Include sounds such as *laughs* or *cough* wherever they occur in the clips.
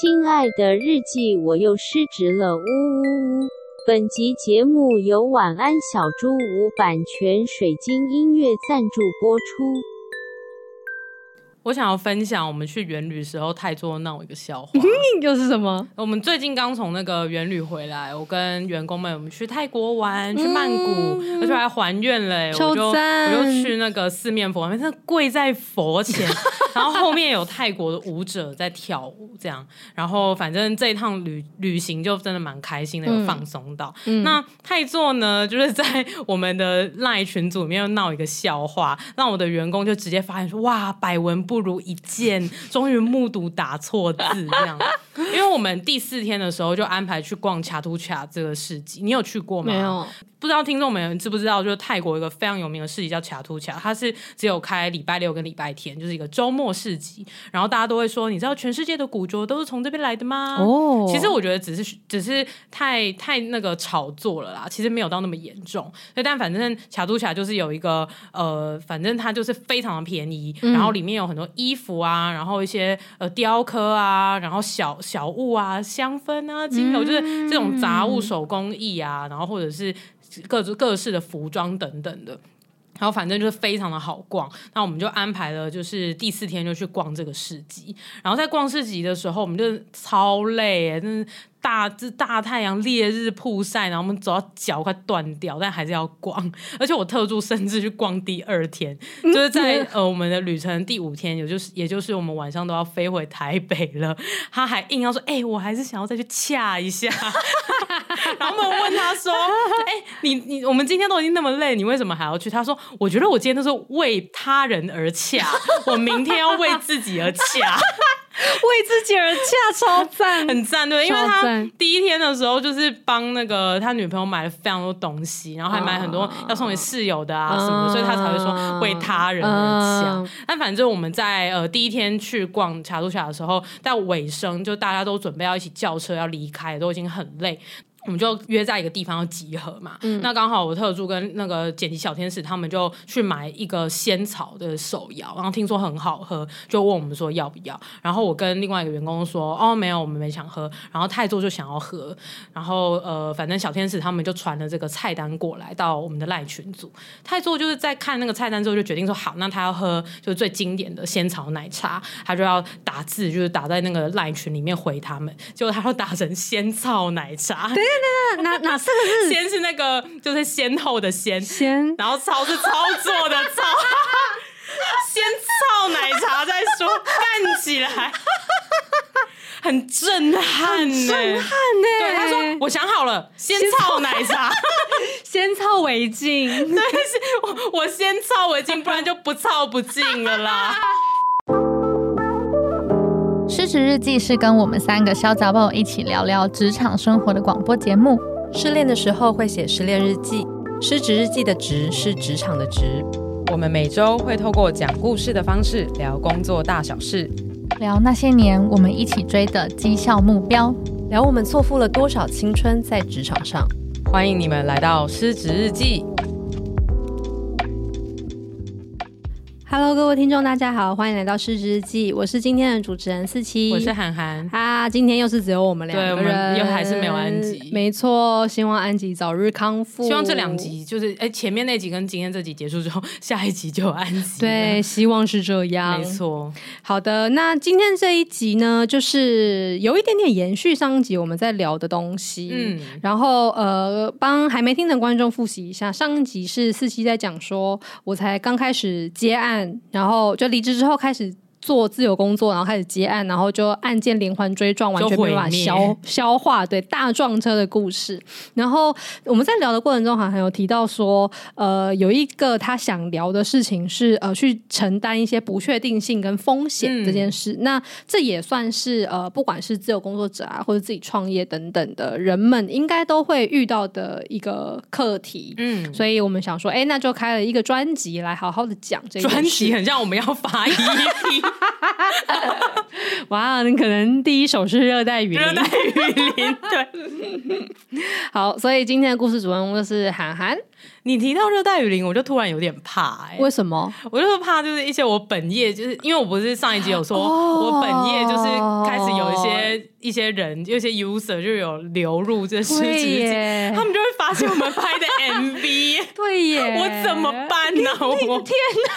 亲爱的日记，我又失职了，呜呜呜！本集节目由晚安小猪屋版权水晶音乐赞助播出。我想要分享我们去元旅时候太做闹一个笑话，*laughs* 又是什么？我们最近刚从那个元旅回来，我跟员工们我们去泰国玩，去曼谷，嗯、而且还还愿嘞，我就我就去那个四面佛，真的跪在佛前，然后后面有泰国的舞者在跳舞，这样，然后反正这一趟旅旅行就真的蛮开心的，有放松到。嗯、那泰座呢，就是在我们的赖群组里面又闹一个笑话，让我的员工就直接发现说，哇，百闻不如一见，*laughs* 终于目睹打错字这样。*laughs* 因为我们第四天的时候就安排去逛卡图卡这个市集，你有去过吗？没有。不知道听众们知不知道，就是泰国一个非常有名的市集叫卡图卡，它是只有开礼拜六跟礼拜天，就是一个周末市集。然后大家都会说，你知道全世界的古着都是从这边来的吗？哦，其实我觉得只是只是太太那个炒作了啦，其实没有到那么严重。所以但反正卡图卡就是有一个呃，反正它就是非常的便宜，然后里面有很多衣服啊，然后一些呃雕刻啊，然后小小物啊，香氛啊，精油，就是这种杂物手工艺啊，然后或者是。各种各式的服装等等的，然后反正就是非常的好逛。那我们就安排了，就是第四天就去逛这个市集。然后在逛市集的时候，我们就超累哎，真是。大这大太阳烈日曝晒，然后我们走到脚快断掉，但还是要逛。而且我特助甚至去逛第二天，嗯、*laughs* 就是在呃我们的旅程第五天，也就是也就是我们晚上都要飞回台北了。他还硬要说：“哎、欸，我还是想要再去恰一下。” *laughs* *laughs* 然后我们问他说：“ *laughs* 哎、欸，你你我们今天都已经那么累，你为什么还要去？”他说：“我觉得我今天都是为他人而恰，*laughs* 我明天要为自己而恰。”为自己而恰，超赞，很赞，对，因为他第一天的时候就是帮那个他女朋友买了非常多东西，然后还买很多要送给室友的啊什么的，所以他才会说为他人而恰。但反正我们在呃第一天去逛恰图恰的时候，在尾声就大家都准备要一起叫车要离开，都已经很累。我们就约在一个地方要集合嘛，嗯、那刚好我特助跟那个剪辑小天使他们就去买一个仙草的手摇，然后听说很好喝，就问我们说要不要。然后我跟另外一个员工说，哦没有，我们没想喝。然后泰座就想要喝，然后呃反正小天使他们就传了这个菜单过来到我们的赖群组。泰座就是在看那个菜单之后就决定说好，那他要喝就是最经典的仙草奶茶，他就要打字就是打在那个赖群里面回他们，结果他要打成仙草奶茶。哪哪哪四个字？先是那个，就是先后的先，先，然后操是操作的操，先操奶茶再说，干起来，很震撼呢，震撼呢。对，他说我想好了，先操奶茶，先操围巾，对，是我我先操围巾，不然就不操不进了啦。失职日记是跟我们三个小杂宝一起聊聊职场生活的广播节目。失恋的时候会写失恋日记，失职日记的职是职场的职。我们每周会透过讲故事的方式聊工作大小事，聊那些年我们一起追的绩效目标，聊我们错付了多少青春在职场上。欢迎你们来到失职日记。Hello，各位听众，大家好，欢迎来到失职日记。我是今天的主持人四七，我是涵涵。啊，今天又是只有我们两个人，又还是没有安吉。没错，希望安吉早日康复。希望这两集就是，哎，前面那集跟今天这集结束之后，下一集就有安吉。对，希望是这样。没错。好的，那今天这一集呢，就是有一点点延续上一集我们在聊的东西。嗯。然后呃，帮还没听的观众复习一下，上一集是四七在讲说，我才刚开始接案。然后就离职之后开始。做自由工作，然后开始接案，然后就案件连环追撞，完全没办法消消化。对，大撞车的故事。然后我们在聊的过程中，好像有提到说，呃，有一个他想聊的事情是，呃，去承担一些不确定性跟风险这件事。嗯、那这也算是呃，不管是自由工作者啊，或者自己创业等等的人们，应该都会遇到的一个课题。嗯，所以我们想说，哎，那就开了一个专辑来好好的讲这个专辑，很像我们要发 EP。*laughs* 哇，你可能第一首是热带雨林，热带雨林，对。*laughs* 好，所以今天的故事主人公就是涵涵。你提到热带雨林，我就突然有点怕哎、欸。为什么？我就是怕，就是一些我本业，就是因为我不是上一集有说，哦、我本业就是开始有一些一些人，有些 user 就有流入这失职日记，他们就会发现我们拍的 MV。*laughs* 对耶，我怎么办呢？我天哪！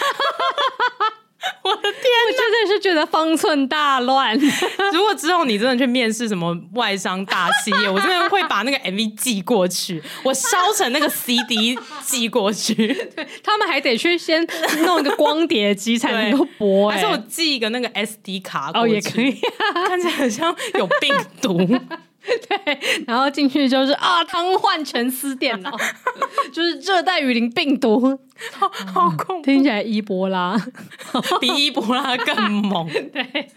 我的天，我真的是觉得方寸大乱。*laughs* 如果之后你真的去面试什么外商大企业，我真的会把那个 MV 寄过去，我烧成那个 CD 寄过去。对，他们还得去先弄一个光碟机才能够播，还是我寄一个那个 SD 卡过去？哦，也可以，看起来很像有病毒。*laughs* *laughs* 对，然后进去就是啊，瘫痪全司电脑，*laughs* 就是热带雨林病毒。好，*laughs* 好恐怖，听起来伊波拉比伊波拉更猛。对，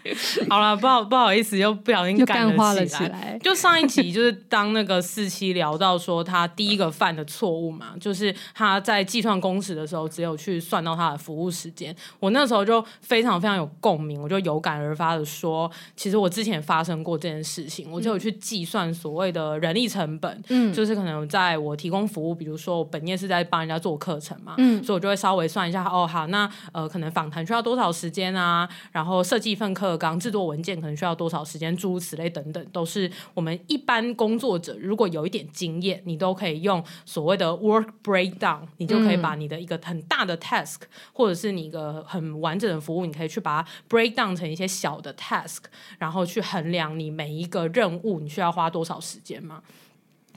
好了，不好不好意思，又不小心干了起来。就上一集就是当那个四七聊到说他第一个犯的错误嘛，就是他在计算工时的时候只有去算到他的服务时间。我那时候就非常非常有共鸣，我就有感而发的说，其实我之前发生过这件事情，我就有去计算所谓的人力成本，嗯，就是可能在我提供服务，比如说我本业是在帮人家做课程嘛，嗯。所以我就会稍微算一下，哦，好，那呃，可能访谈需要多少时间啊？然后设计一份课纲、制作文件可能需要多少时间？诸如此类等等，都是我们一般工作者如果有一点经验，你都可以用所谓的 work breakdown，你就可以把你的一个很大的 task，或者是你一个很完整的服务，你可以去把它 break down 成一些小的 task，然后去衡量你每一个任务你需要花多少时间吗。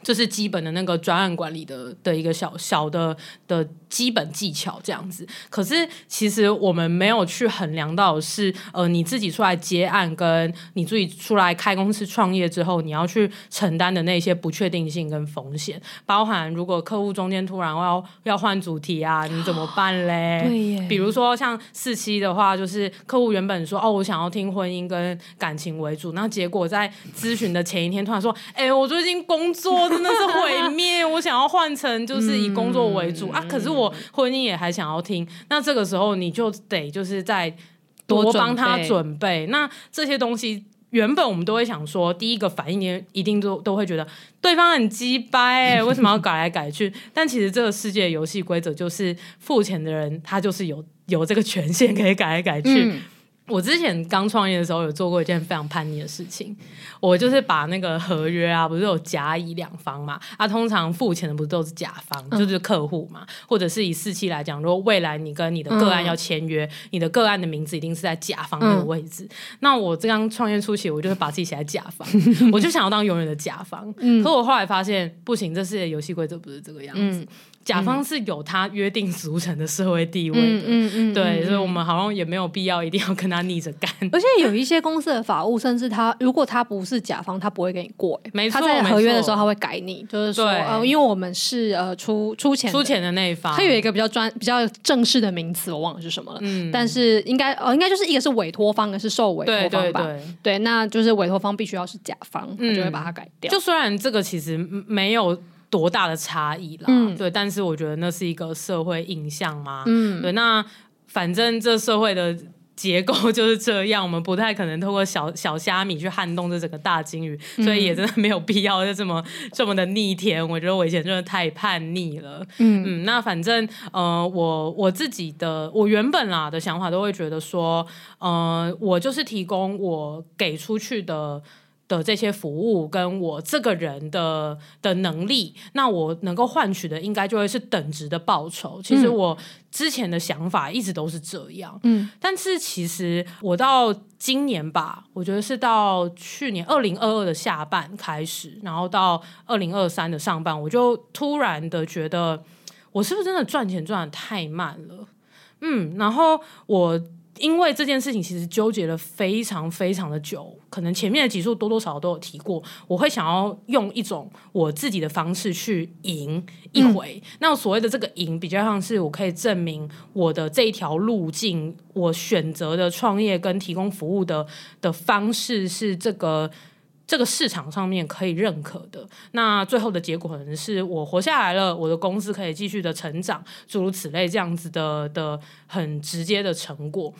这是基本的那个专案管理的的一个小小的的基本技巧，这样子。可是其实我们没有去衡量到是呃你自己出来接案，跟你自己出来开公司创业之后，你要去承担的那些不确定性跟风险，包含如果客户中间突然要要换主题啊，你怎么办嘞？对耶。比如说像四期的话，就是客户原本说哦，我想要听婚姻跟感情为主，那结果在咨询的前一天突然说，哎，我最近工作。真的是毁灭！我想要换成就是以工作为主、嗯、啊，可是我婚姻也还想要听。那这个时候你就得就是在多帮他准备。那这些东西原本我们都会想说，第一个反应也一定都都会觉得对方很鸡掰，为什么要改来改去？但其实这个世界游戏规则就是付钱的人他就是有有这个权限可以改来改去。嗯我之前刚创业的时候，有做过一件非常叛逆的事情。我就是把那个合约啊，不是有甲乙两方嘛？啊，通常付钱的不是都是甲方，嗯、就是客户嘛？或者是以四期来讲，如果未来你跟你的个案要签约，嗯、你的个案的名字一定是在甲方那个位置。嗯、那我这刚创业初期，我就会把自己写在甲方，*laughs* 我就想要当永远的甲方。嗯、可我后来发现不行，这世界游戏规则不是这个样子。嗯甲方是有他约定俗成的社会地位的，嗯嗯嗯、对，嗯、所以我们好像也没有必要一定要跟他逆着干。而且有一些公司的法务，甚至他如果他不是甲方，他不会给你过。没错，他在合约的时候他会改你，就是说，呃，因为我们是呃出出钱出钱的那一方，他有一个比较专比较正式的名词，我忘了是什么了。嗯，但是应该呃应该就是一个是委托方，一个是受委托方吧？对，对，对，对，那就是委托方必须要是甲方，他就会把它改掉。就虽然这个其实没有。多大的差异啦？嗯、对，但是我觉得那是一个社会印象嘛。嗯，对，那反正这社会的结构就是这样，我们不太可能透过小小虾米去撼动这整个大鲸鱼，嗯、所以也真的没有必要就这么这么的逆天。我觉得我以前真的太叛逆了。嗯嗯，那反正呃，我我自己的我原本啦的想法都会觉得说，呃，我就是提供我给出去的。的这些服务跟我这个人的的能力，那我能够换取的应该就会是等值的报酬。其实我之前的想法一直都是这样，嗯，但是其实我到今年吧，我觉得是到去年二零二二的下半开始，然后到二零二三的上半，我就突然的觉得，我是不是真的赚钱赚的太慢了？嗯，然后我。因为这件事情其实纠结了非常非常的久，可能前面的集数多多少少都有提过，我会想要用一种我自己的方式去赢一回。嗯、那所谓的这个赢，比较像是我可以证明我的这一条路径，我选择的创业跟提供服务的的方式是这个。这个市场上面可以认可的，那最后的结果可能是我活下来了，我的公司可以继续的成长，诸如此类这样子的的很直接的成果。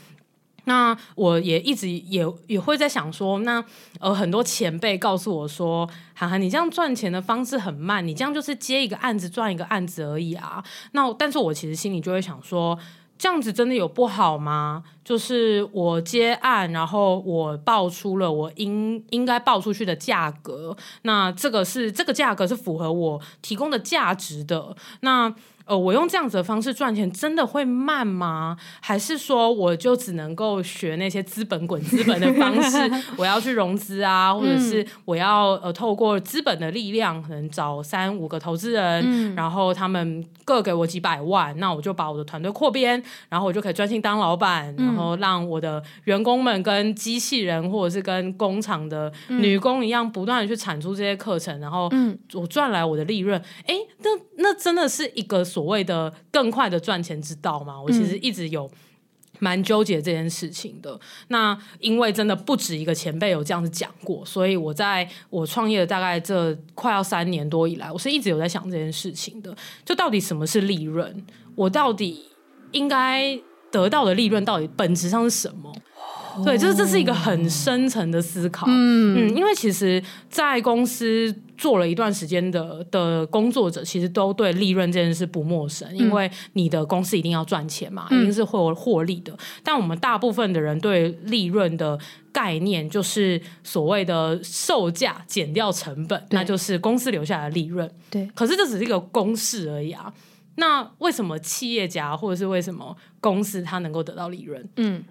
那我也一直也也会在想说，那呃很多前辈告诉我说，涵涵你这样赚钱的方式很慢，你这样就是接一个案子赚一个案子而已啊。那但是我其实心里就会想说。这样子真的有不好吗？就是我接案，然后我报出了我应应该报出去的价格，那这个是这个价格是符合我提供的价值的，那。呃，我用这样子的方式赚钱，真的会慢吗？还是说我就只能够学那些资本滚资本的方式？*laughs* 我要去融资啊，或者是我要呃透过资本的力量，可能找三五个投资人，嗯、然后他们各给我几百万，那我就把我的团队扩编，然后我就可以专心当老板，然后让我的员工们跟机器人或者是跟工厂的女工一样，不断的去产出这些课程，然后我赚来我的利润。哎，那那真的是一个。所谓的更快的赚钱之道嘛，我其实一直有蛮纠结这件事情的。嗯、那因为真的不止一个前辈有这样子讲过，所以我在我创业的大概这快要三年多以来，我是一直有在想这件事情的。就到底什么是利润？我到底应该得到的利润到底本质上是什么？对，就是这是一个很深层的思考。嗯嗯，因为其实，在公司做了一段时间的的工作者，其实都对利润这件事不陌生，嗯、因为你的公司一定要赚钱嘛，一定是会有获利的。嗯、但我们大部分的人对利润的概念，就是所谓的售价减掉成本，那就是公司留下来的利润。对，可是这只是一个公式而已啊。那为什么企业家或者是为什么公司它能够得到利润？嗯。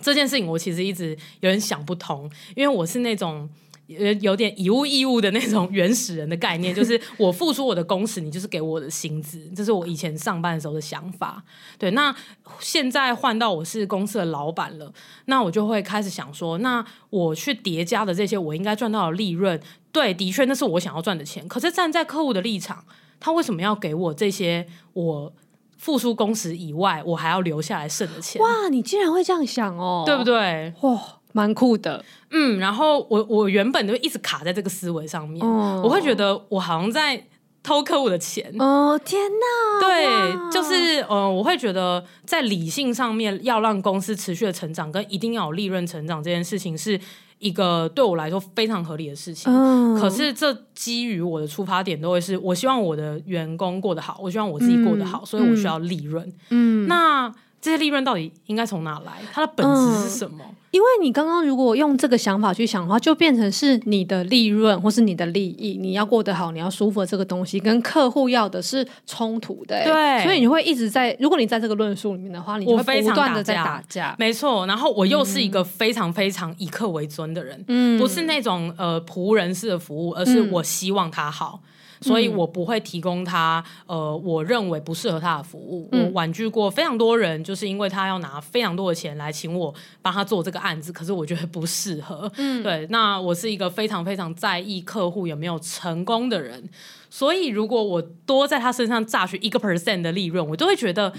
这件事情我其实一直有点想不通，因为我是那种有有点以物易物的那种原始人的概念，就是我付出我的工时，你就是给我的薪资，这是我以前上班的时候的想法。对，那现在换到我是公司的老板了，那我就会开始想说，那我去叠加的这些我应该赚到的利润，对，的确那是我想要赚的钱。可是站在客户的立场，他为什么要给我这些我？付出工时以外，我还要留下来剩的钱。哇，你竟然会这样想哦，对不对？哇，蛮酷的。嗯，然后我我原本就一直卡在这个思维上面，哦、我会觉得我好像在偷客户的钱。哦，天哪！对，就是呃，我会觉得在理性上面要让公司持续的成长，跟一定要有利润成长这件事情是。一个对我来说非常合理的事情，嗯、可是这基于我的出发点都会是我希望我的员工过得好，我希望我自己过得好，嗯、所以我需要利润。嗯，那这些利润到底应该从哪来？它的本质是什么？嗯因为你刚刚如果用这个想法去想的话，就变成是你的利润或是你的利益，你要过得好，你要舒服的这个东西，跟客户要的是冲突的。对，所以你会一直在，如果你在这个论述里面的话，你会不断的在打架。没错，然后我又是一个非常非常以客为尊的人，嗯，不是那种呃仆人式的服务，而是我希望他好。嗯所以我不会提供他，呃，我认为不适合他的服务。嗯、我婉拒过非常多人，就是因为他要拿非常多的钱来请我帮他做这个案子，可是我觉得不适合。嗯，对，那我是一个非常非常在意客户有没有成功的人，所以如果我多在他身上榨取一个 percent 的利润，我都会觉得。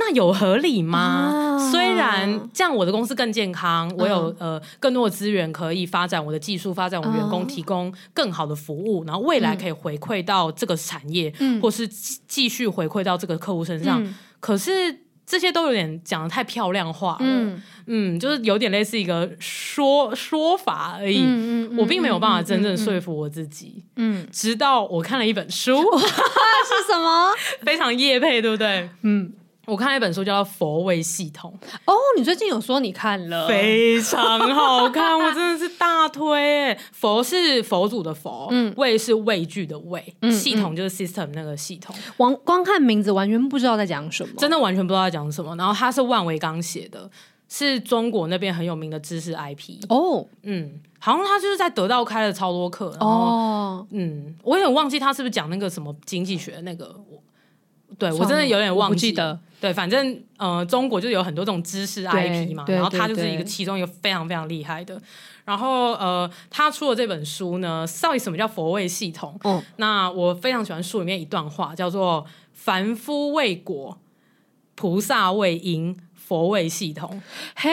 那有合理吗？啊、虽然这样，我的公司更健康，嗯、我有呃更多的资源可以发展我的技术，发展我员工，提供更好的服务，然后未来可以回馈到这个产业，嗯、或是继续回馈到这个客户身上。嗯、可是这些都有点讲的太漂亮化了，嗯，嗯，就是有点类似一个说说法而已。嗯嗯、我并没有办法真正说服我自己。嗯，直到我看了一本书，是什么？*laughs* 非常业配，对不对？嗯。我看了一本书，叫做《佛位系统》。哦，你最近有说你看了，非常好看，*laughs* 我真的是大推。佛是佛祖的佛，嗯，畏是畏惧的畏，嗯、系统就是 system 那个系统。光光看名字完全不知道在讲什么，真的完全不知道在讲什么。然后他是万维刚写的，是中国那边很有名的知识 IP。哦，嗯，好像他就是在得到开了超多课。哦，嗯，我有点忘记他是不是讲那个什么经济学那个。对，我真的有点忘记的。对，反正呃，中国就有很多这种知识 IP 嘛，然后他就是一个其中一个非常非常厉害的。然后呃，他出了这本书呢，到底什么叫佛位系统？嗯，那我非常喜欢书里面一段话，叫做“凡夫为果，菩萨为因，佛胃系统”。嘿。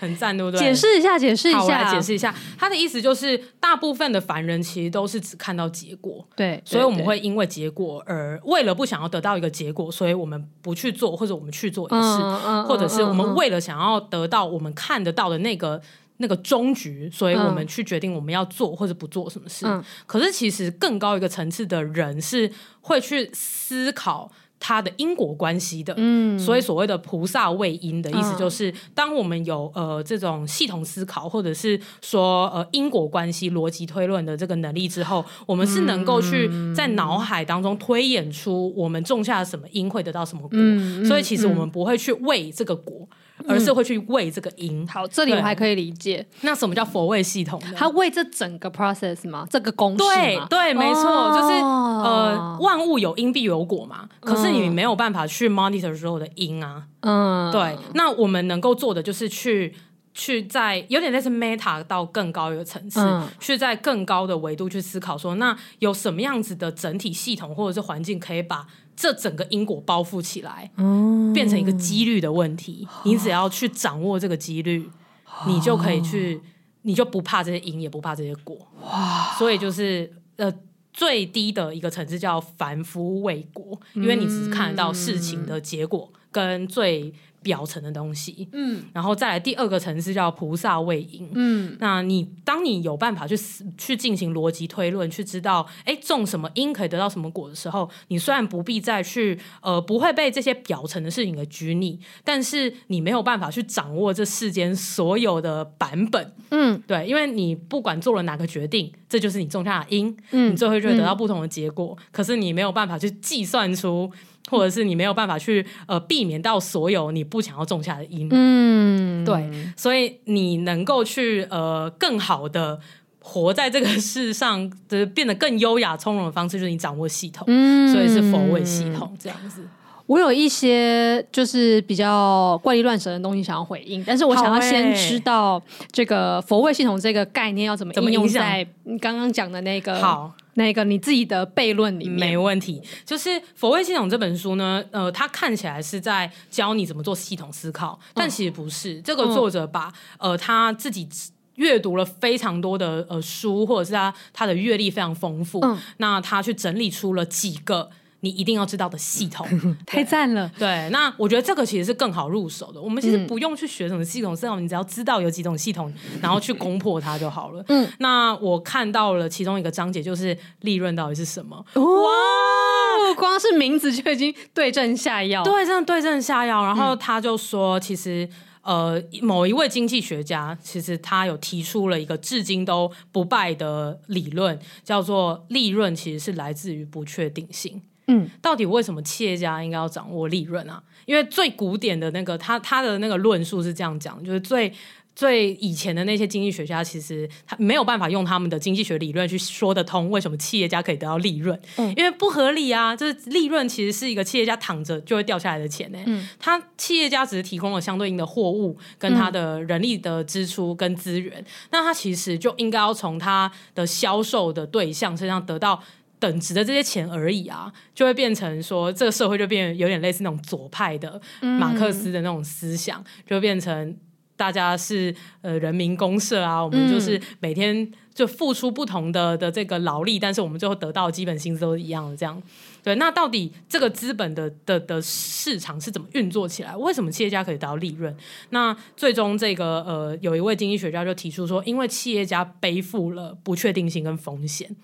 很赞，对不对？解释一下，解释一下。我来解释一下，他的意思就是，大部分的凡人其实都是只看到结果，对，所以我们会因为结果而为了不想要得到一个结果，所以我们不去做，或者我们去做一事，或者是我们为了想要得到我们看得到的那个那个终局，所以我们去决定我们要做或者不做什么事。嗯、可是其实更高一个层次的人是会去思考。它的因果关系的，嗯，所以所谓的菩萨畏因的意思就是，当我们有呃这种系统思考，或者是说呃因果关系、逻辑推论的这个能力之后，我们是能够去在脑海当中推演出我们种下了什么因会得到什么果，嗯，所以其实我们不会去为这个果。而是会去喂这个因。好，这里我还可以理解。那什么叫佛位系统呢？他为这整个 process 吗？这个公式对对，没错，哦、就是呃，万物有因必有果嘛。可是你没有办法去 monitor 所有的因啊。嗯，对。那我们能够做的就是去去在有点类似 meta 到更高一个层次，嗯、去在更高的维度去思考说，那有什么样子的整体系统或者是环境可以把。这整个因果包覆起来，嗯、变成一个几率的问题。哦、你只要去掌握这个几率，哦、你就可以去，你就不怕这些因，也不怕这些果。哇！所以就是呃，最低的一个层次叫凡夫未果，因为你只是看得到事情的结果跟最。表层的东西，嗯，然后再来第二个层次叫菩萨畏因，嗯，那你当你有办法去去进行逻辑推论，去知道，哎，种什么因可以得到什么果的时候，你虽然不必再去，呃，不会被这些表层的事情给拘泥，但是你没有办法去掌握这世间所有的版本，嗯，对，因为你不管做了哪个决定，这就是你种下的因，嗯，你最后就会得到不同的结果，嗯，可是你没有办法去计算出。或者是你没有办法去呃避免到所有你不想要种下的因，嗯，对，所以你能够去呃更好的活在这个世上，就是变得更优雅从容的方式，就是你掌握系统，嗯，所以是佛位系统这样子。我有一些就是比较怪力乱神的东西想要回应，但是我想要先知道这个佛位系统这个概念要怎么应用在你刚刚讲的那个好。那个你自己的悖论里面没问题，就是《佛位系统》这本书呢，呃，它看起来是在教你怎么做系统思考，但其实不是。嗯、这个作者把呃他自己阅读了非常多的呃书，或者是他他的阅历非常丰富，嗯、那他去整理出了几个。你一定要知道的系统，*laughs* 太赞了。对，那我觉得这个其实是更好入手的。我们其实不用去学什么系统思考，你只要知道有几种系统，然后去攻破它就好了。嗯，那我看到了其中一个章节，就是利润到底是什么？哇，光是名字就已经对症下药。对，真的对症下药。然后他就说，其实呃，某一位经济学家，其实他有提出了一个至今都不败的理论，叫做利润其实是来自于不确定性。嗯，到底为什么企业家应该要掌握利润啊？因为最古典的那个他他的那个论述是这样讲，就是最最以前的那些经济学家，其实他没有办法用他们的经济学理论去说得通为什么企业家可以得到利润，嗯，因为不合理啊，就是利润其实是一个企业家躺着就会掉下来的钱呢，嗯，他企业家只是提供了相对应的货物跟他的人力的支出跟资源，嗯，那他其实就应该要从他的销售的对象身上得到。等值的这些钱而已啊，就会变成说，这个社会就变有点类似那种左派的马克思的那种思想，嗯、就变成大家是呃人民公社啊，我们就是每天就付出不同的的这个劳力，但是我们最后得到的基本薪资都是一样的。这样对，那到底这个资本的的的市场是怎么运作起来？为什么企业家可以得到利润？那最终这个呃，有一位经济学家就提出说，因为企业家背负了不确定性跟风险。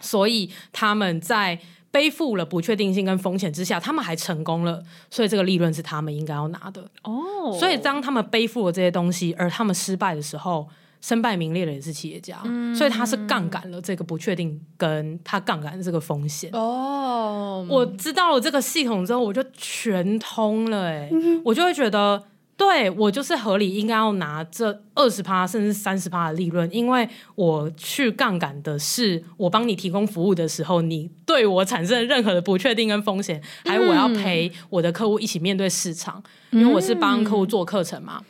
所以他们在背负了不确定性跟风险之下，他们还成功了，所以这个利润是他们应该要拿的哦。所以当他们背负了这些东西，而他们失败的时候，身败名裂的也是企业家。嗯、所以他是杠杆了这个不确定，跟他杠杆这个风险哦。我知道了这个系统之后，我就全通了哎、*laughs* 我就会觉得。对，我就是合理应该要拿这二十趴甚至三十趴的利润，因为我去杠杆的是我帮你提供服务的时候，你对我产生任何的不确定跟风险，还有我要陪我的客户一起面对市场，嗯、因为我是帮客户做课程嘛。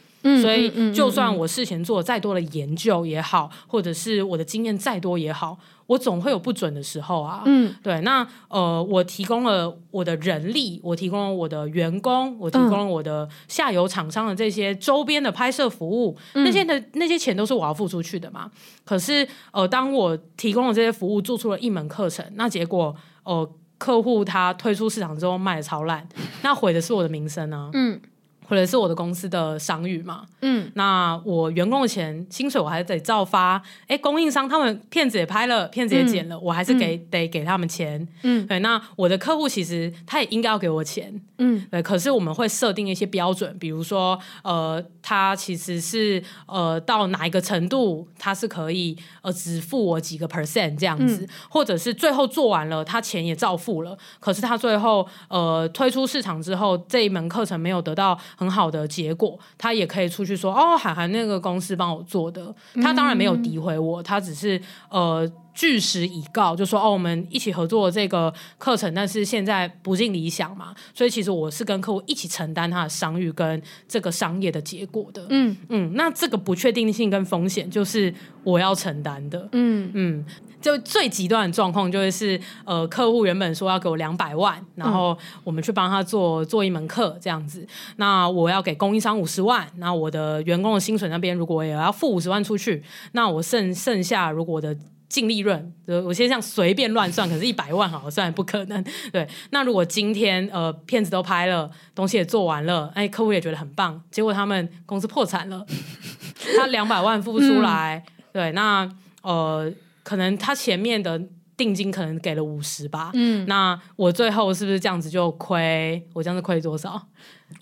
所以，就算我事前做再多的研究也好，或者是我的经验再多也好，我总会有不准的时候啊。嗯，对。那呃，我提供了我的人力，我提供了我的员工，我提供了我的下游厂商的这些周边的拍摄服务，嗯、那些的那些钱都是我要付出去的嘛。可是呃，当我提供了这些服务，做出了一门课程，那结果呃，客户他推出市场之后卖的超烂，那毁的是我的名声啊。嗯。或者是我的公司的商誉嘛，嗯，那我员工的钱薪水我还得照发，哎，供应商他们片子也拍了，片子也剪了，嗯、我还是给、嗯、得给他们钱，嗯，对，那我的客户其实他也应该要给我钱，嗯，对，可是我们会设定一些标准，比如说，呃，他其实是呃到哪一个程度，他是可以呃只付我几个 percent 这样子，嗯、或者是最后做完了，他钱也照付了，可是他最后呃推出市场之后，这一门课程没有得到。很好的结果，他也可以出去说哦，海涵那个公司帮我做的，他当然没有诋毁我，他只是呃据实以告，就说哦，我们一起合作这个课程，但是现在不尽理想嘛，所以其实我是跟客户一起承担他的商誉跟这个商业的结果的，嗯嗯，那这个不确定性跟风险就是我要承担的，嗯嗯。就最极端的状况，就会是呃，客户原本说要给我两百万，然后我们去帮他做做一门课这样子。那我要给供应商五十万，那我的员工的薪水那边如果也要付五十万出去，那我剩剩下如果我的净利润，我先这样随便乱算，可是一百万好算不可能。*laughs* 对，那如果今天呃片子都拍了，东西也做完了，哎，客户也觉得很棒，结果他们公司破产了，*laughs* 他两百万付不出来，嗯、对，那呃。可能他前面的定金可能给了五十吧，嗯，那我最后是不是这样子就亏？我这样子亏多少？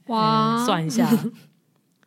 哇，嗯，算一下。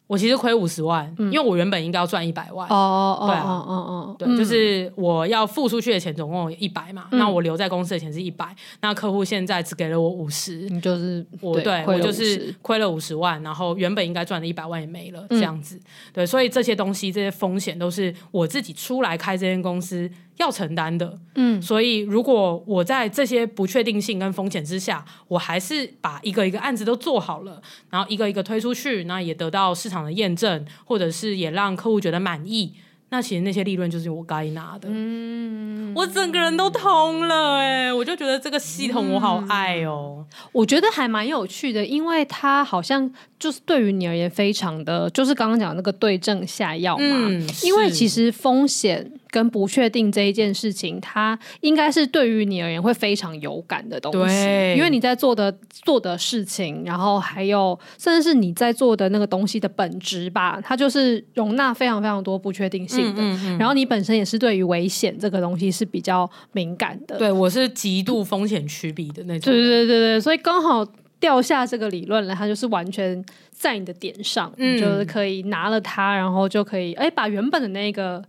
我其实亏五十万，嗯，因为我原本应该要赚一百万。哦对啊，哦哦哦，对，就是我要付出去的钱总共有一百嘛，嗯，那我留在公司的钱是一百，那客户现在只给了我五十，你就是我对，对我就是亏了五十万，然后原本应该赚的一百万也没了，这样子，嗯，对，所以这些东西这些风险都是我自己出来开这间公司要承担的，嗯，所以如果我在这些不确定性跟风险之下，我还是把一个一个案子都做好了，然后一个一个推出去，那也得到市场的验证，或者是也让客户觉得满意。那其实那些利润就是我该拿的，嗯，我整个人都通了哎、欸，我就觉得这个系统我好爱哦、喔嗯，我觉得还蛮有趣的，因为它好像就是对于你而言非常的，就是刚刚讲的那个对症下药嘛，嗯，因为其实风险跟不确定这一件事情，它应该是对于你而言会非常有感的东西，对，因为你在做的做的事情，然后还有甚至是你在做的那个东西的本质吧，它就是容纳非常非常多不确定性。嗯嗯嗯，然后你本身也是对于危险这个东西是比较敏感的，对，我是极度风险趋避的那种，对对对对，所以刚好掉下这个理论了，它就是完全在你的点上，嗯，就是可以拿了它，然后就可以哎把原本的那个。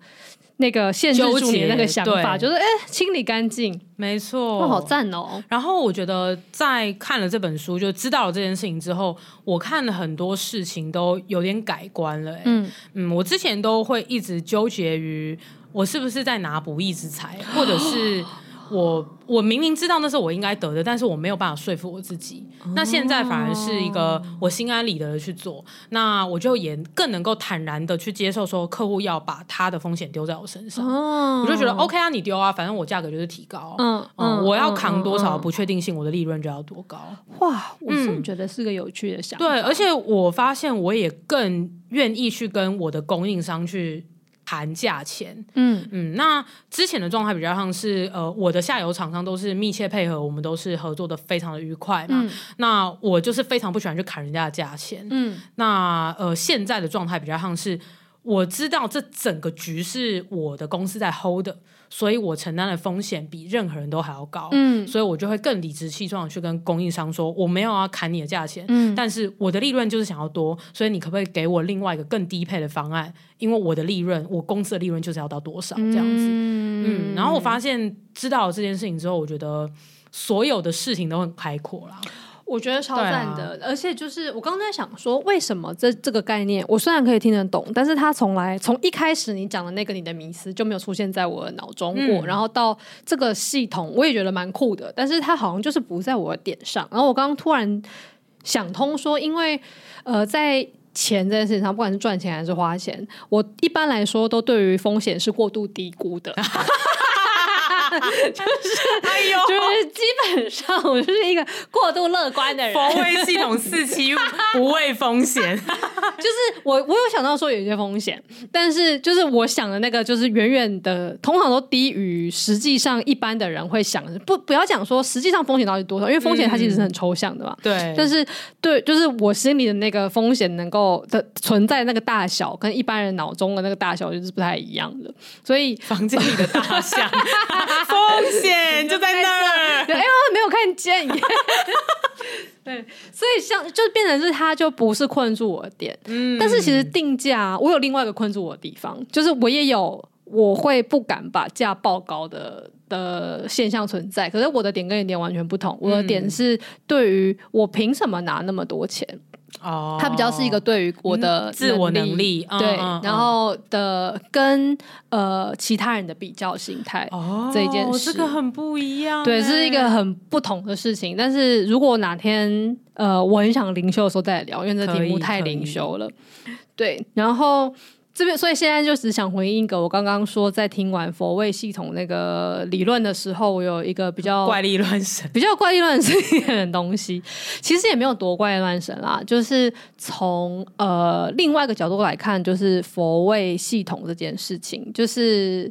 那个限制住你的那个想法，就是哎，清理干净，没错，哦，好赞哦。然后我觉得在看了这本书，就知道了这件事情之后，我看了很多事情都有点改观了。嗯嗯，我之前都会一直纠结于我是不是在拿不义之财，或者是。我我明明知道那是我应该得的，但是我没有办法说服我自己。哦、那现在反而是一个我心安理得的去做，那我就也更能够坦然的去接受说客户要把他的风险丢在我身上，哦、我就觉得 OK 啊，你丢啊，反正我价格就是提高，嗯嗯，我要扛多少不确定性，我的利润就要多高。哇，我是觉得是个有趣的想法。对，而且我发现我也更愿意去跟我的供应商去。谈价钱，嗯。嗯，那之前的状态比较像是，呃，我的下游厂商都是密切配合，我们都是合作的非常的愉快嘛。嗯、那我就是非常不喜欢去砍人家的价钱，嗯，那呃，现在的状态比较像是，我知道这整个局是我的公司在 hold 的。所以我承担的风险比任何人都还要高，嗯，所以我就会更理直气壮的去跟供应商说，我没有要砍你的价钱，嗯，但是我的利润就是想要多，所以你可不可以给我另外一个更低配的方案？因为我的利润，我公司的利润就是要到多少这样子，嗯，嗯，然后我发现知道了这件事情之后，我觉得所有的事情都很开阔了。我觉得超赞的，啊、而且就是我刚刚在想说，为什么这这个概念，我虽然可以听得懂，但是他从来从一开始你讲的那个你的迷思就没有出现在我的脑中过，嗯、然后到这个系统，我也觉得蛮酷的，但是它好像就是不在我的点上。然后我刚刚突然想通说，因为呃，在钱这件事情上，不管是赚钱还是花钱，我一般来说都对于风险是过度低估的。*laughs* 就是，哎呦，就是基本上我就是一个过度乐观的人。防卫系统四期不畏风险，*laughs* 就是我我有想到说有一些风险，但是就是我想的那个就是远远的，通常都低于实际上一般的人会想的。不不要讲说实际上风险到底多少，因为风险它其实是很抽象的嘛。对、嗯，但是对，就是我心里的那个风险能够的存在那个大小，跟一般人脑中的那个大小就是不太一样的。所以房间里的大小 *laughs* 风险就在那儿。哎呦，没有看见。*laughs* 对，所以像就变成是他就不是困住我的点，嗯，但是其实定价我有另外一个困住我的地方，就是我也有我会不敢把价报高的的现象存在，可是我的点跟你点完全不同，我的点是对于我凭什么拿那么多钱。哦，它比较是一个对于我的自我能力，对，然后的跟呃其他人的比较心态哦，这一件事，这个很不一样，对，是一个很不同的事情。但是如果哪天呃我很想灵修的时候再来聊，因为这题目太灵修了，对，然后。这边，所以现在就只想回应一个，我刚刚说在听完佛位系统那个理论的时候，我有一个比较怪力乱神、比较怪力乱神的东西，其实也没有多怪力乱神啦，*laughs* 就是从呃另外一个角度来看，就是佛位系统这件事情，就是。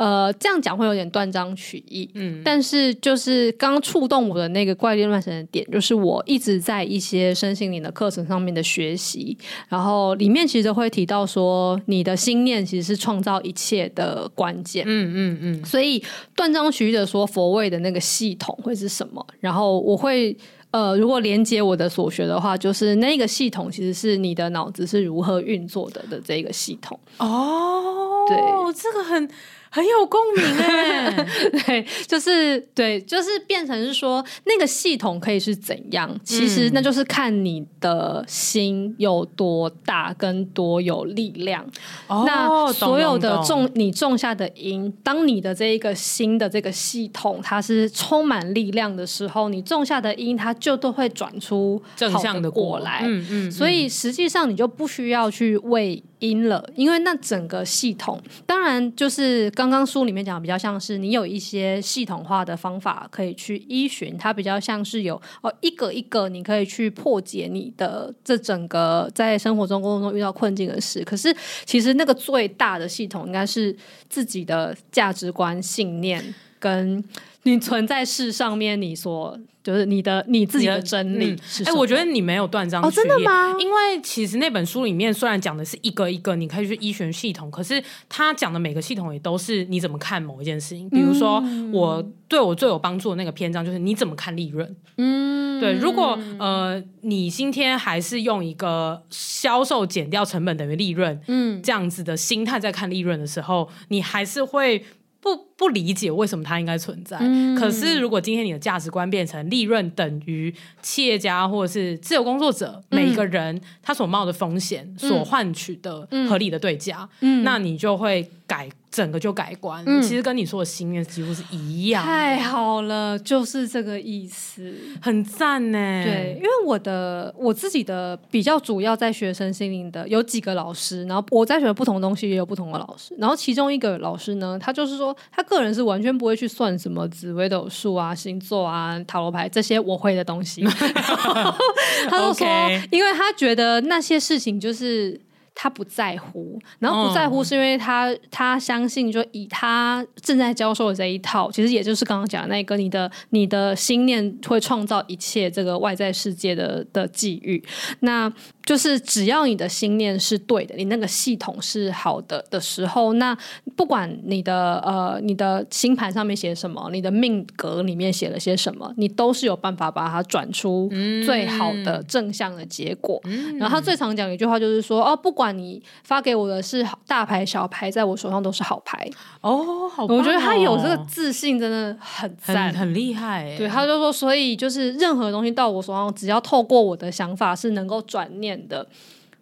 呃，这样讲会有点断章取义，嗯，但是就是刚触动我的那个怪力乱神的点，就是我一直在一些身心灵的课程上面的学习，然后里面其实会提到说，你的心念其实是创造一切的关键，嗯嗯嗯，所以断章取义的说佛位的那个系统会是什么？然后我会呃，如果连接我的所学的话，就是那个系统其实是你的脑子是如何运作的的这个系统哦，对，这个很。很有共鸣哎，*laughs* 对，就是对，就是变成是说那个系统可以是怎样，其实那就是看你的心有多大跟多有力量。哦、那所有的种你种下的因，当你的这一个心的这个系统它是充满力量的时候，你种下的因它就都会转出正向的果来。嗯嗯，嗯，所以实际上你就不需要去为。因了，因为那整个系统，当然就是刚刚书里面讲比较像是你有一些系统化的方法可以去依循，它比较像是有哦一个一个你可以去破解你的这整个在生活中工作中遇到困境的事。可是其实那个最大的系统应该是自己的价值观、信念跟你存在世上面你所。就是你的你自己的真理。哎、嗯欸，我觉得你没有断章取义。哦，真的吗？因为其实那本书里面虽然讲的是一个一个，你可以去依循系统，可是他讲的每个系统也都是你怎么看某一件事情。比如说，我对我最有帮助的那个篇章就是你怎么看利润。嗯，对。如果呃，你今天还是用一个销售减掉成本等于利润，嗯，这样子的心态在看利润的时候，你还是会。不不理解为什么它应该存在，嗯，可是如果今天你的价值观变成利润等于企业家或者是自由工作者，嗯，每一个人他所冒的风险，嗯，所换取的合理的对价，嗯，那你就会改。整个就改观，嗯，其实跟你说的心愿几乎是一样。太好了，就是这个意思，很赞呢。对，因为我的我自己的比较主要在学生心灵的有几个老师，然后我在学不同的东西也有不同的老师，然后其中一个老师呢，他就是说他个人是完全不会去算什么紫微斗数啊、星座啊、塔罗牌这些我会的东西，*laughs* 他就说因为他觉得那些事情就是。他不在乎，然后不在乎是因为他、oh. 他相信，就以他正在教授的这一套，其实也就是刚刚讲的那个，你的你的心念会创造一切这个外在世界的的际遇，那。就是只要你的心念是对的，你那个系统是好的的时候，那不管你的呃你的星盘上面写什么，你的命格里面写了些什么，你都是有办法把它转出最好的正向的结果。嗯、然后他最常讲的一句话就是说：哦，不管你发给我的是大牌小牌，在我手上都是好牌。哦，好哦，我觉得他有这个自信，真的很赞，很，很厉害。对，他就说，所以就是任何东西到我手上，只要透过我的想法是能够转念的。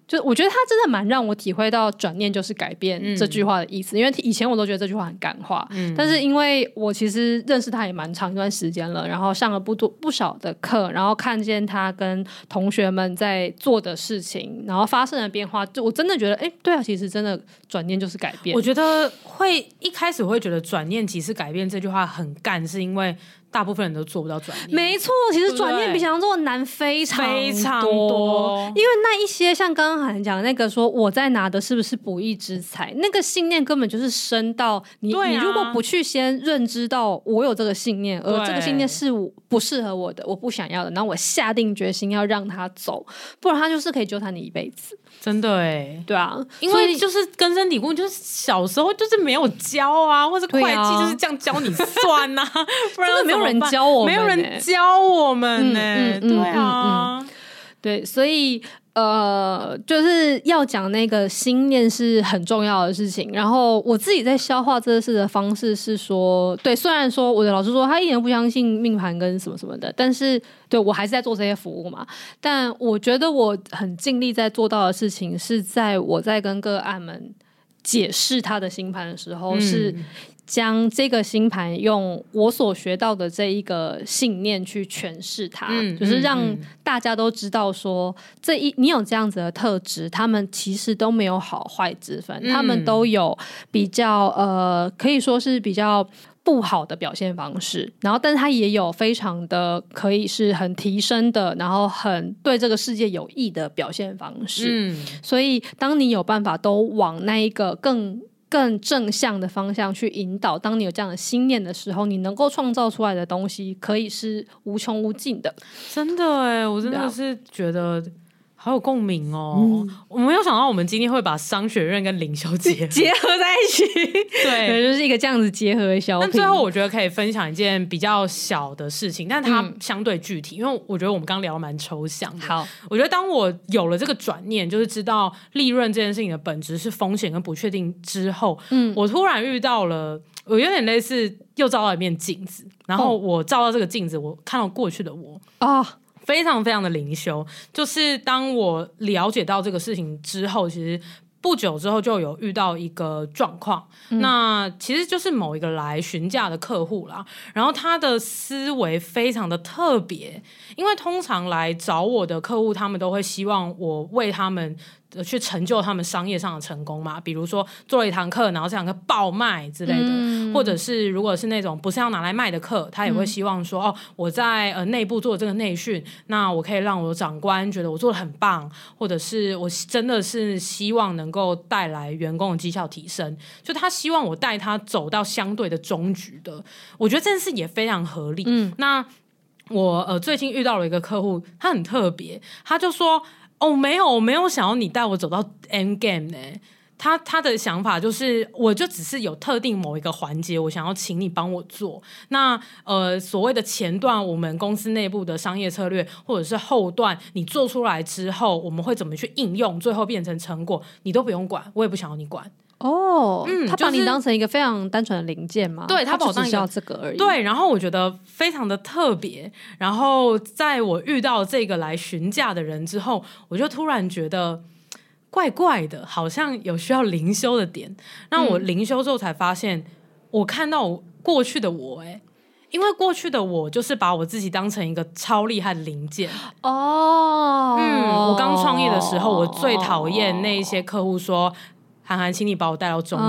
就我觉得他真的蛮让我体会到转念就是改变这句话的意思，嗯，因为以前我都觉得这句话很感化，嗯，但是因为我其实认识他也蛮长一段时间了，然后上了不多不少的课，然后看见他跟同学们在做的事情，然后发生的变化，就我真的觉得，哎，对啊，其实真的转念就是改变。我觉得会一开始会觉得转念即是改变这句话很干，是因为。大部分人都做不到转念。没错，其实转念比想象中的难非常非常多，因为那一些像刚刚涵讲的那个说我在拿的是不是不义之财，那个信念根本就是深到你，啊、你如果不去先认知到我有这个信念，而这个信念是不适合我的，我不想要的，然后我下定决心要让他走，不然他就是可以纠缠你一辈子。真的哎，对啊，因为就是根深蒂固，就是小时候就是没有教啊，或者会计就是这样教你算呐、啊，*laughs* 不然没有人教我们，没有人教我们呢、欸，对啊，对，所以。呃，就是要讲那个心念是很重要的事情。然后我自己在消化这个事的方式是说，对，虽然说我的老师说他一点不相信命盘跟什么什么的，但是对我还是在做这些服务嘛。但我觉得我很尽力在做到的事情，是在我在跟个案们解释他的星盘的时候是。将这个星盘用我所学到的这一个信念去诠释它，嗯、就是让大家都知道说，这一你有这样子的特质，他们其实都没有好坏之分，嗯、他们都有比较呃，可以说是比较不好的表现方式，然后，但是他也有非常的可以是很提升的，然后很对这个世界有益的表现方式。嗯，所以当你有办法都往那一个更。更正向的方向去引导。当你有这样的心念的时候，你能够创造出来的东西可以是无穷无尽的。真的哎，我真的是觉得。好有共鸣哦！嗯、我没有想到我们今天会把商学院跟灵修结结合在一起，*laughs* 对，就是一个这样子结合的小品。那最后我觉得可以分享一件比较小的事情，但它相对具体，嗯、因为我觉得我们刚聊的蛮抽象的。好，我觉得当我有了这个转念，就是知道利润这件事情的本质是风险跟不确定之后，嗯，我突然遇到了，我有点类似又照到一面镜子，然后我照到这个镜子，我看到过去的我啊。哦非常非常的灵修，就是当我了解到这个事情之后，其实不久之后就有遇到一个状况，嗯、那其实就是某一个来询价的客户啦，然后他的思维非常的特别，因为通常来找我的客户，他们都会希望我为他们。去成就他们商业上的成功嘛？比如说做了一堂课，然后这堂课爆卖之类的，嗯、或者是如果是那种不是要拿来卖的课，他也会希望说：嗯、哦，我在呃内部做这个内训，那我可以让我的长官觉得我做的很棒，或者是我真的是希望能够带来员工的绩效提升，就他希望我带他走到相对的终局的。我觉得这件事也非常合理。嗯，那我呃最近遇到了一个客户，他很特别，他就说。哦，没有，我没有想要你带我走到 end game 呢。他他的想法就是，我就只是有特定某一个环节，我想要请你帮我做。那呃，所谓的前段，我们公司内部的商业策略，或者是后段，你做出来之后，我们会怎么去应用，最后变成成果，你都不用管，我也不想要你管。哦，嗯，他把你当成一个非常单纯的零件吗？对，他把我当成这个而已。对，然后我觉得非常的特别。然后在我遇到这个来询价的人之后，我就突然觉得怪怪的，好像有需要灵修的点。那我灵修之后才发现，我看到我过去的我，哎，因为过去的我就是把我自己当成一个超厉害的零件。哦，嗯，我刚创业的时候，我最讨厌那一些客户说。涵涵，请你把我带到中局。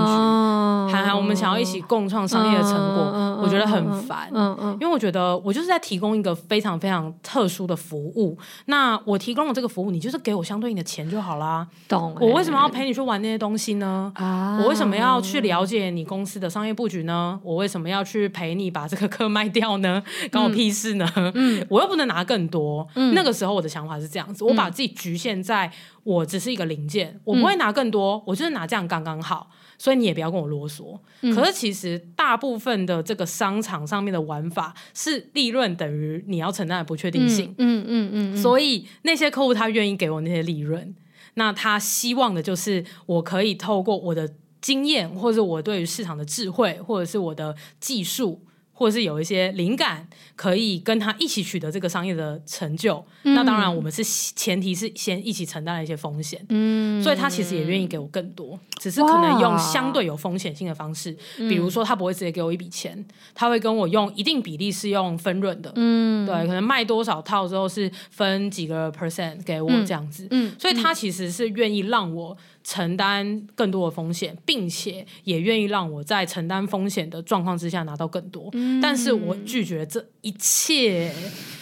涵涵，我们想要一起共创商业的成果，我觉得很烦。嗯嗯，因为我觉得我就是在提供一个非常非常特殊的服务。那我提供了这个服务，你就是给我相对应的钱就好啦。懂？我为什么要陪你去玩那些东西呢？啊，我为什么要去了解你公司的商业布局呢？我为什么要去陪你把这个课卖掉呢？关我屁事呢？嗯，我又不能拿更多。嗯，那个时候我的想法是这样子，我把自己局限在。我只是一个零件，我不会拿更多，嗯、我就是拿这样刚刚好，所以你也不要跟我啰嗦。嗯、可是其实大部分的这个商场上面的玩法是利润等于你要承担的不确定性，嗯嗯嗯，嗯嗯嗯，所以那些客户他愿意给我那些利润，那他希望的就是我可以透过我的经验，或者我对于市场的智慧，或者是我的技术。或者是有一些灵感，可以跟他一起取得这个商业的成就。嗯、那当然，我们是前提是先一起承担了一些风险。嗯，所以他其实也愿意给我更多，只是可能用相对有风险性的方式。比如说，他不会直接给我一笔钱，他会跟我用一定比例是用分润的。嗯，对，可能卖多少套之后是分几个 percent 给我这样子。嗯，嗯所以他其实是愿意让我承担更多的风险，并且也愿意让我在承担风险的状况之下拿到更多。嗯、但是我拒绝这一切，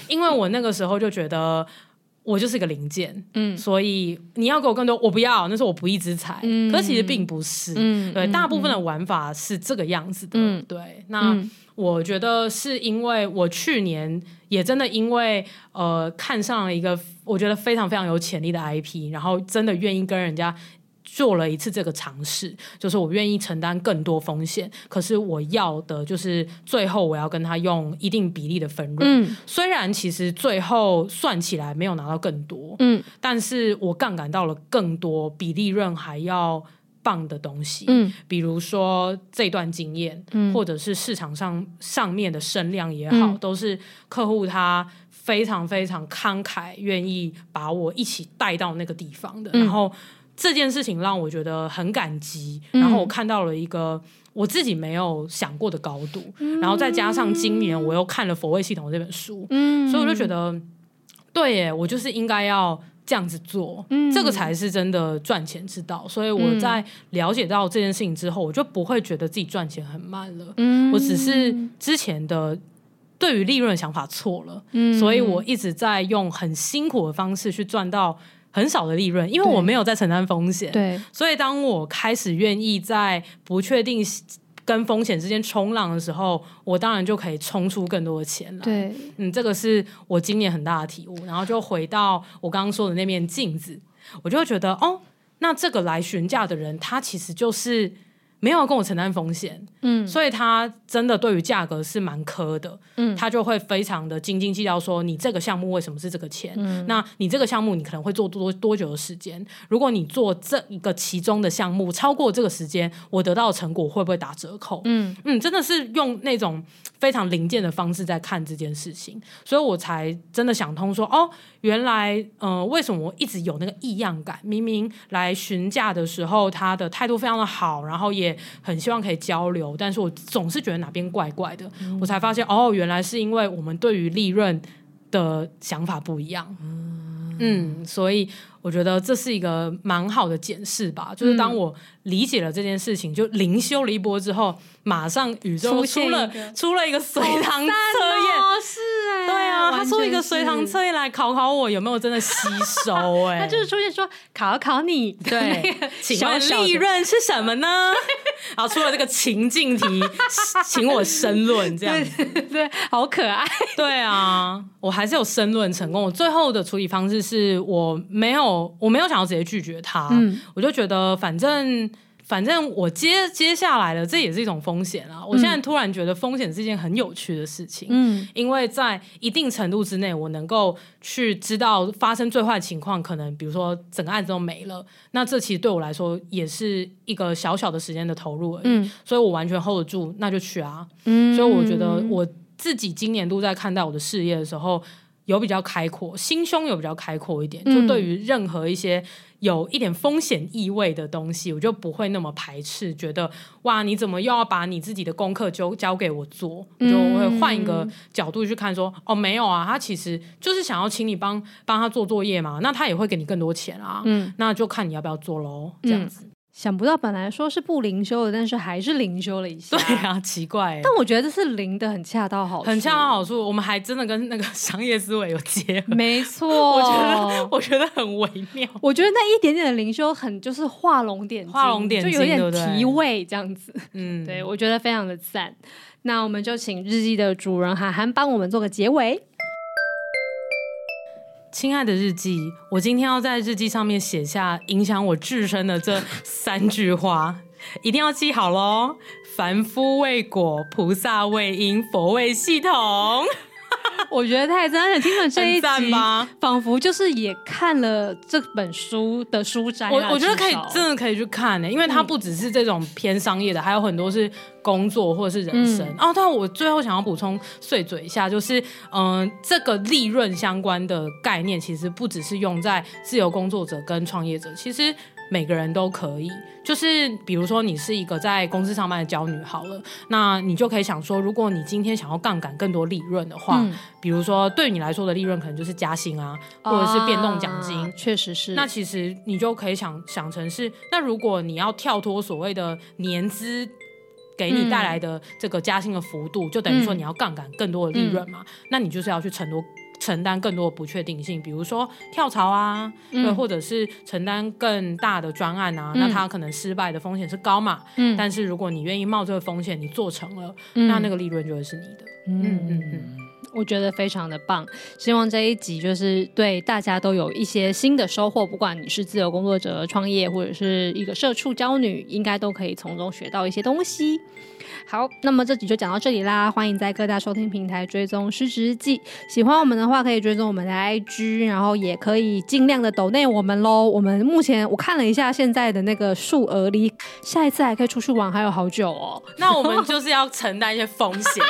因为我那个时候就觉得我就是个零件，嗯，所以你要给我更多，我不要，那是我不义之财。嗯、可是其实并不是，嗯、对，大部分的玩法是这个样子的，嗯、对，那。嗯我觉得是因为我去年也真的因为呃看上了一个我觉得非常非常有潜力的 IP，然后真的愿意跟人家做了一次这个尝试，就是我愿意承担更多风险，可是我要的就是最后我要跟他用一定比例的分润。嗯，虽然其实最后算起来没有拿到更多，嗯，但是我杠杆到了更多，比利润还要。棒的东西，嗯，比如说这段经验，嗯，或者是市场上上面的声量也好，嗯，都是客户他非常非常慷慨，愿意把我一起带到那个地方的。嗯，然后这件事情让我觉得很感激，嗯，然后我看到了一个我自己没有想过的高度，嗯，然后再加上今年我又看了《佛位系统》这本书，嗯，所以我就觉得，对耶，我就是应该要。这样子做，嗯，这个才是真的赚钱之道。所以我在了解到这件事情之后，我就不会觉得自己赚钱很慢了。嗯，我只是之前的对于利润的想法错了，嗯，所以我一直在用很辛苦的方式去赚到很少的利润，因为我没有在承担风险。对，所以当我开始愿意在不确定跟风险之间冲浪的时候，我当然就可以冲出更多的钱来。对，嗯，这个是我今年很大的体悟。然后就回到我刚刚说的那面镜子，我就会觉得，哦，那这个来询价的人，他其实就是。没有跟我承担风险，嗯，所以他真的对于价格是蛮苛的，嗯，他就会非常的斤斤计较，说你这个项目为什么是这个钱？嗯，那你这个项目你可能会做多多久的时间？如果你做这一个其中的项目超过这个时间，我得到的成果会不会打折扣？嗯嗯，真的是用那种非常零件的方式在看这件事情，所以我才真的想通说，哦，原来，呃，为什么我一直有那个异样感？明明来询价的时候，他的态度非常的好，然后也。很希望可以交流，但是我总是觉得哪边怪怪的，嗯、我才发现哦，原来是因为我们对于利润的想法不一样，嗯，嗯，所以我觉得这是一个蛮好的检视吧，就是当我理解了这件事情，就灵修了一波之后，马上宇宙出了出，出了一个随堂测验，啊，他出一个随堂测验来考考我有没有真的吸收，哎，*laughs* 他就是出现说考考你，对，*laughs* 请问利润是什么呢？*laughs* 然后出了这个情境题，请我申论，这样对，对，对，好可爱，对啊，我还是有申论成功。我最后的处理方式是我没有，我没有想要直接拒绝他，嗯，我就觉得反正。反正我接接下来的，这也是一种风险啊！我现在突然觉得风险是一件很有趣的事情，嗯，因为在一定程度之内，我能够去知道发生最坏的情况，可能比如说整个案子都没了，那这其实对我来说也是一个小小的时间的投入而已，嗯，所以我完全 hold 得住，那就去啊，嗯，所以我觉得我自己今年都在看待我的事业的时候，有比较开阔，心胸有比较开阔一点，就对于任何一些。有一点风险意味的东西，我就不会那么排斥，觉得哇，你怎么又要把你自己的功课就交给我做？嗯、就会换一个角度去看说，说哦，没有啊，他其实就是想要请你帮帮他做作业嘛，那他也会给你更多钱啊，嗯，那就看你要不要做喽，这样子。嗯想不到本来说是不灵修的，但是还是灵修了一下。对啊，奇怪。但我觉得这是灵的很恰到好处，很恰到好处。我们还真的跟那个商业思维有结合。没错，我觉得我觉得很微妙。我觉得那一点点的灵修很就是画龙点睛，画龙点睛，就有点提味这样子。嗯，对，我觉得非常的赞。那我们就请日记的主人涵涵帮我们做个结尾。亲爱的日记，我今天要在日记上面写下影响我自身的这三句话，一定要记好喽！凡夫为果，菩萨为因，佛为系统。*laughs* 我觉得太赞了，听了这一集，仿佛就是也看了这本书的书摘。我我觉得可以，真的可以去看呢，因为它不只是这种偏商业的，还有很多是工作或者是人生。哦，但我最后想要补充碎嘴一下，就是嗯，这个利润相关的概念，其实不只是用在自由工作者跟创业者，其实。每个人都可以。就是比如说，你是一个在公司上班的娇女，好了，那你就可以想说，如果你今天想要杠杆更多利润的话，嗯、比如说对你来说的利润可能就是加薪啊，或者是变动奖金，确实是。那其实你就可以想想成是，那如果你要跳脱所谓的年资给你带来的这个加薪的幅度，嗯、就等于说你要杠杆更多的利润嘛，嗯、那你就是要去承诺。承担更多的不确定性，比如说跳槽啊，对，嗯、或者是承担更大的专案啊，嗯、那他可能失败的风险是高嘛。嗯，但是如果你愿意冒这个风险，你做成了，嗯、那那个利润就会是你的。嗯嗯嗯，嗯我觉得非常的棒。希望这一集就是对大家都有一些新的收获，不管你是自由工作者、创业，或者是一个社畜娇女，应该都可以从中学到一些东西。好，那么这集就讲到这里啦。欢迎在各大收听平台追踪《失职日记》，喜欢我们的话可以追踪我们的 IG，然后也可以尽量的抖内我们喽。我们目前我看了一下现在的那个数额，离下一次还可以出去玩还有好久哦。那我们就是要承担一些风险，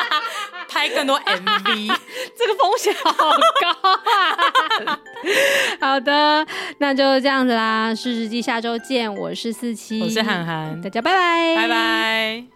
*laughs* 拍更多 MV，这个风险好高啊。好的，那就这样子啦。《失职日记》下周见，我是四七，我是涵涵，大家拜拜，拜拜。